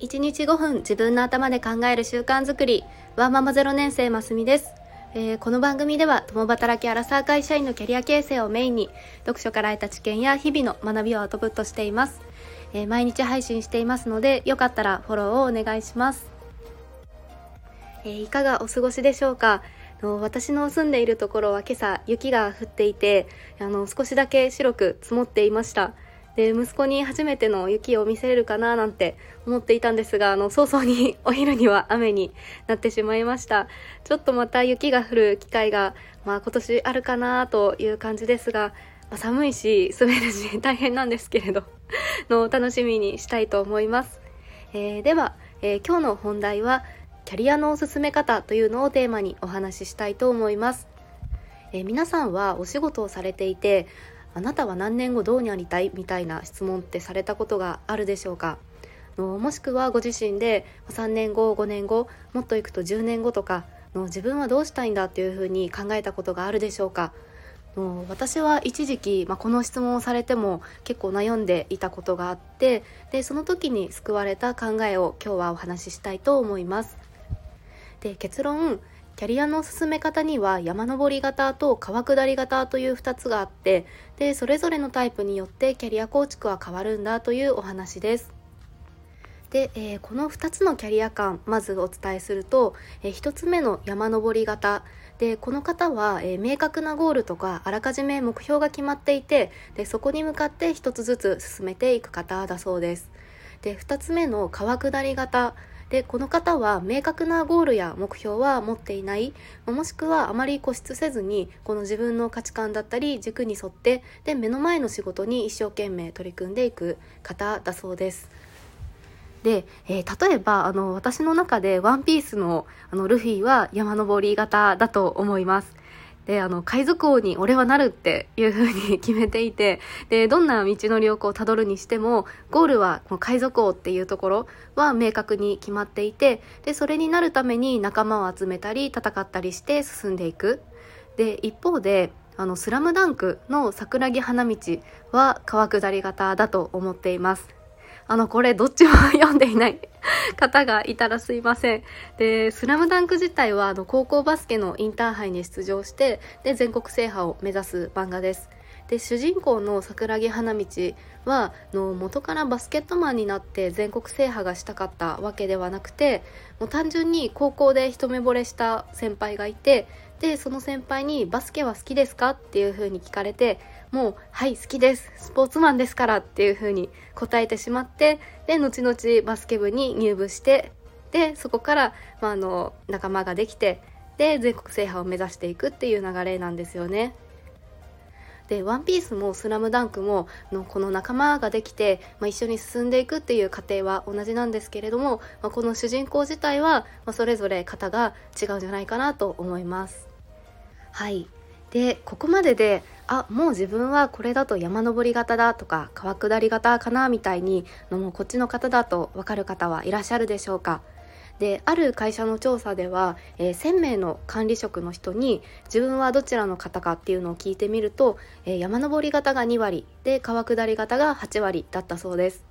1日5分自分の頭で考える習慣づくりワーママ0年生ますみです、えー、この番組では共働きアラサー会社員のキャリア形成をメインに読書から得た知見や日々の学びをアウトプットしています、えー、毎日配信していますのでよかったらフォローをお願いします、えー、いかがお過ごしでしょうか？私の住んでいるところは今朝雪が降っていてあの少しだけ白く積もっていました。で息子に初めての雪を見せれるかななんて思っていたんですがあの早々にお昼には雨になってしまいました。ちょっとまた雪が降る機会が、まあ、今年あるかなという感じですが、まあ、寒いし滑るし大変なんですけれど の楽しみにしたいと思います、えー、では、えー、今日の本題はキャリアのおすすめ方というのをテーマにお話ししたいと思います、え、皆さんはお仕事をされていてあなたは何年後どうになりたいみたいな質問ってされたことがあるでしょうか？のもしくはご自身で3年後5年後もっといくと10年後とかの自分はどうしたいんだっていうふうに考えたことがあるでしょうか？の私は一時期、まあ、この質問をされても結構悩んでいたことがあってでその時に救われた考えを今日はお話ししたいと思います。で結論キャリアの進め方には山登り型と川下り型という2つがあってでそれぞれのタイプによってキャリア構築は変わるんだというお話です。で、えー、この2つのキャリア感まずお伝えすると、えー、1つ目の山登り型でこの方は、えー、明確なゴールとかあらかじめ目標が決まっていてでそこに向かって1つずつ進めていく方だそうです。で2つ目の川下り型でこの方は明確なゴールや目標は持っていないもしくはあまり固執せずにこの自分の価値観だったり軸に沿ってで目の前の仕事に一生懸命取り組んでいく方だそうです。で、えー、例えばあの私の中で「ワンピースのあのルフィは山登り型だと思います。で、あの、海賊王に俺はなるっていう風に 決めていて、で、どんな道のりをこう辿るにしても、ゴールはこの海賊王っていうところは明確に決まっていて、で、それになるために仲間を集めたり、戦ったりして進んでいく。で、一方で、あの、スラムダンクの桜木花道は川下り型だと思っています。あの、これどっちも 読んでいない方がいたらすいません。で、スラムダンク自体はあの高校バスケのインターハイに出場して、で、全国制覇を目指す漫画です。で主人公の桜木花道はの元からバスケットマンになって全国制覇がしたかったわけではなくてもう単純に高校で一目惚れした先輩がいてでその先輩に「バスケは好きですか?」っていうふうに聞かれてもう「はい好きですスポーツマンですから」っていうふうに答えてしまってで後々バスケ部に入部してでそこから、まあ、あの仲間ができてで全国制覇を目指していくっていう流れなんですよね。で「ワンピースも「スラムダンクものこの仲間ができて、まあ、一緒に進んでいくっていう過程は同じなんですけれども、まあ、この主人公自体は、まあ、それぞれ型が違うんじゃないかなと思います。はいでここまでであもう自分はこれだと山登り型だとか川下り型かなみたいにのもこっちの方だと分かる方はいらっしゃるでしょうか？である会社の調査では、えー、1000名の管理職の人に自分はどちらの方かっていうのを聞いてみると、えー、山登り型が2割で川下り型が8割だったそうです。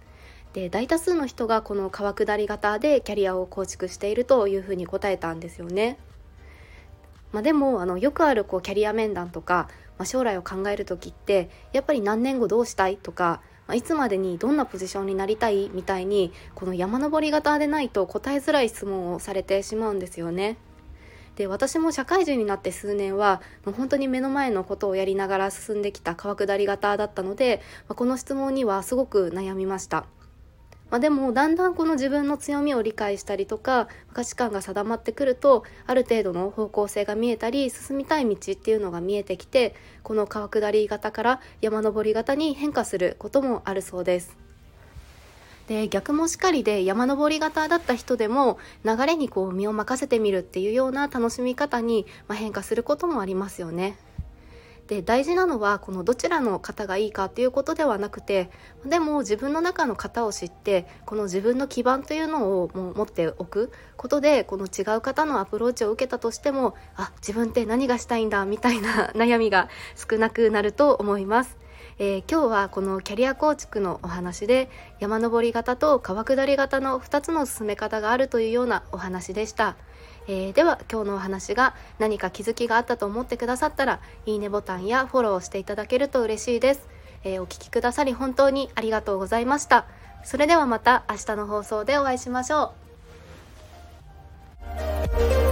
で大多数の人がこの川下り型でキャリアを構築しているというふうに答えたんですよね。まあ、でもあのよくあるこうキャリア面談とか、まあ、将来を考える時ってやっぱり何年後どうしたいとかまあ、いつまでにどんなポジションになりたいみたいにこの山登り型でないと答えづらい質問をされてしまうんですよね。で私も社会人になって数年はもう本当に目の前のことをやりながら進んできた川下り型だったので、まあ、この質問にはすごく悩みました。まあ、でもだんだんこの自分の強みを理解したりとか価値観が定まってくるとある程度の方向性が見えたり進みたい道っていうのが見えてきてこの川下り型から山登り型に変化することもあるそうです。で逆もしかりで山登り型だった人でも流れにこう身を任せてみるっていうような楽しみ方に、変化することもありますよね。で大事なのはこのどちらの型がいいかっていうことではなくてでも自分の中の型を知ってこの自分の基盤というのをもう持っておくことでこの違う方のアプローチを受けたとしてもあ自分って何がしたいんだみたいな悩みが少なくなると思います。えー、今日はこのキャリア構築のお話で山登り型と川下り型の2つの進め方があるというようなお話でした。えー、では今日のお話が何か気づきがあったと思ってくださったらいいねボタンやフォローしていただけると嬉しいです、えー、お聴きくださり本当にありがとうございました。それではまた明日の放送でお会いしましょう。